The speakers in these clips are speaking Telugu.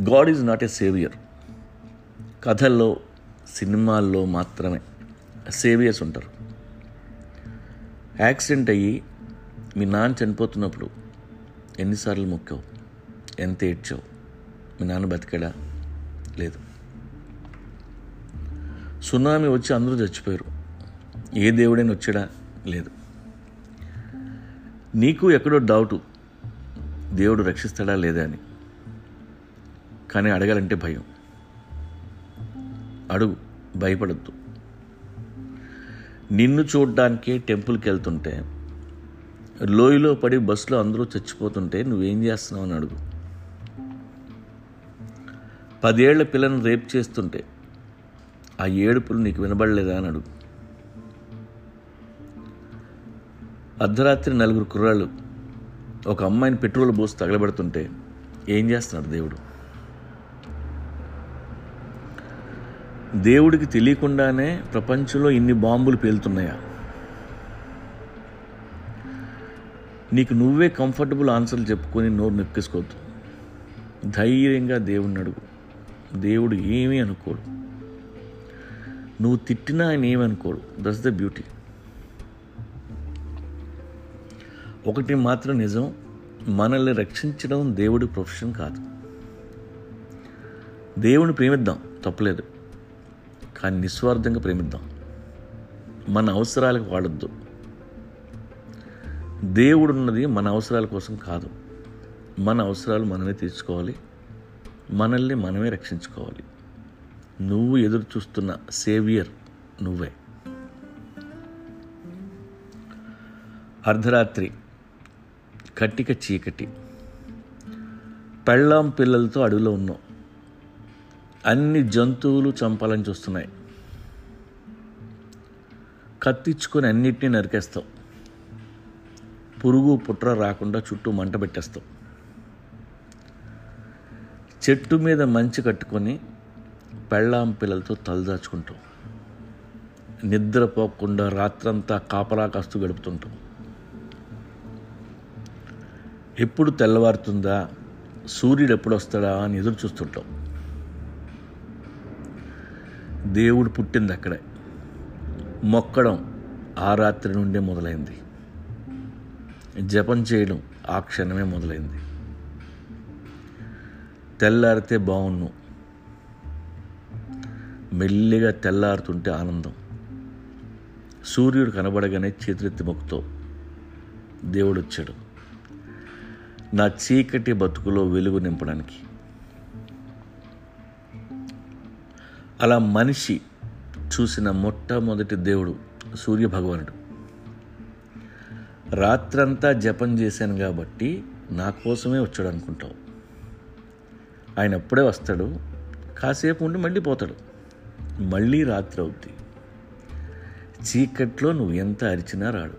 God is not a saviour. కథల్లో సినిమాల్లో మాత్రమే సేవియర్స్ ఉంటారు. యాక్సిడెంట్ అయ్యి మీ నాన్న చనిపోతున్నప్పుడు ఎన్నిసార్లు మొక్కావు? ఎంత ఏడ్చావు? మీ నాన్న బతికాడా? లేదు. సునామీ వచ్చి అందరూ చచ్చిపోయారు. ఏ దేవుడైనా వచ్చాడా? లేదు. నీకు ఎక్కడో డౌటు దేవుడు రక్షిస్తాడా లేదా అని. కానీ అడగాలంటే భయం. అడుగు భయపడద్దు. నిన్ను చూడ్డానికే టెంపుల్కి వెళ్తుంటే లోయలో పడి బస్సులో అందరూ చచ్చిపోతుంటే నువ్వేం చేస్తున్నావు అని అడుగు. పదేళ్ళ పిల్లను రేప్ చేస్తుంటే ఆ ఏడుపులు నీకు వినబడలేదా అని అడుగు. అర్ధరాత్రి నలుగురు కుర్రాళ్ళు ఒక అమ్మాయిని పెట్రోల్ పోసి తగలబెడుతుంటే ఏం చేస్తున్నాడు దేవుడు? దేవుడికి తెలియకుండానే ప్రపంచంలో ఇన్ని బాంబులు పేలుతున్నాయా? నీకు నువ్వే కంఫర్టబుల్ ఆన్సర్లు చెప్పుకొని నోరు నొక్కేసుకోవద్దు. ధైర్యంగా దేవుడిని అడుగు. దేవుడు ఏమీ అనుకోడు. నువ్వు తిట్టినా ఆయన ఏమీ అనుకోడు. దట్స్ ద బ్యూటీ ఒకటి మాత్రం నిజం మనల్ని రక్షించడం దేవుడి ప్రొఫెషన్ కాదు. దేవుని ప్రేమిద్దాం తప్పలేదు. కానీ నిస్వార్థంగా ప్రేమిద్దాం. మన అవసరాలకు వాడొద్దు. దేవుడు ఉన్నది మన అవసరాల కోసం కాదు. మన అవసరాలు మనమే తీర్చుకోవాలి. మనల్ని మనమే రక్షించుకోవాలి. నువ్వు ఎదురు చూస్తున్న సేవియర్ నువ్వే. అర్ధరాత్రి కట్టిక చీకటి. పెళ్ళాం పిల్లలతో అడవిలో ఉన్నాం. అన్ని జంతువులు చంపాలని చూస్తున్నాయి. కత్తిచ్చుకొని అన్నిటినీ నరికేస్తావు. పురుగు పుట్ర రాకుండా చుట్టూ మంట పెట్టేస్తావు. చెట్టు మీద మంచి కట్టుకొని పెళ్ళాం పిల్లలతో తలదాచుకుంటాం నిద్రపోకుండా రాత్రంతా కాపలా కాస్తూ గడుపుతుంటాం ఎప్పుడు తెల్లవారుతుందా? సూర్యుడు ఎప్పుడు వస్తాడా అని ఎదురు చూస్తుంటాం దేవుడు పుట్టింది అక్కడే. మొక్కడం ఆ రాత్రి నుండే మొదలైంది. జపం చేయడం ఆ క్షణమే మొదలైంది. తెల్లారితే బాగున్ను మెల్లిగా తెల్లారుతుంటే ఆనందం. సూర్యుడు కనబడగానే చేతులెత్తి మొక్కుతో దేవుడు వచ్చాడు నా చీకటి బతుకులో వెలుగు నింపడానికి. అలా మనిషి చూసిన మొట్టమొదటి దేవుడు సూర్య భగవానుడు రాత్రంతా జపం చేశాను కాబట్టి నా కోసమే వచ్చాడు అనుకుంటావు. ఆయన అప్పుడే వస్తాడు? కాసేపు ఉండి మళ్ళీ పోతాడు. మళ్ళీ రాత్రి అవుద్ది. చీకట్లో నువ్వు ఎంత అరిచినా రాడు.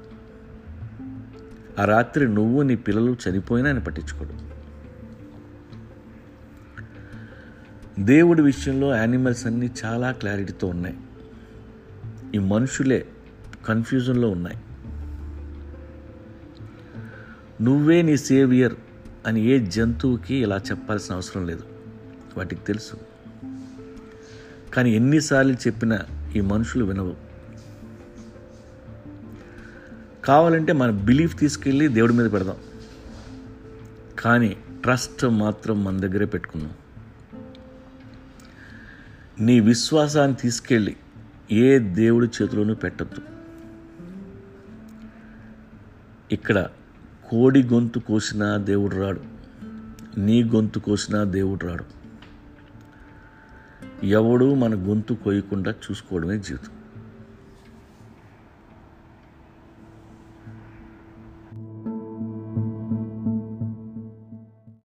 ఆ రాత్రి నువ్వు నీ పిల్లలు చనిపోయినా ఆయన పట్టించుకోడు. దేవుడి విషయంలో యానిమల్స్ అన్నీ చాలా క్లారిటీతో ఉన్నాయి. ఈ మనుషులే కన్ఫ్యూజన్లో ఉన్నాయి. నువ్వే నీ సేవియర్ అని ఏ జంతువుకి ఇలా చెప్పాల్సిన అవసరం లేదు. వాటికి తెలుసు. కానీ ఎన్నిసార్లు చెప్పినా ఈ మనుషులు వినవు. కావాలంటే మన బిలీఫ్ తీసుకెళ్ళి దేవుడి మీద పెడదాం. కానీ ట్రస్ట్ మాత్రం మన దగ్గరే పెట్టుకుందాం. నీ విశ్వాసాన్ని తీసుకెళ్ళి ఏ దేవుడి చేతిలోనూ పెట్టద్దు. ఇక్కడ కోడి గొంతు కోసినా దేవుడు రాడు. నీ గొంతు కోసినా దేవుడు రాడు. ఎవడు మన గొంతు కోయకుండా చూసుకోవడమే జీవితం.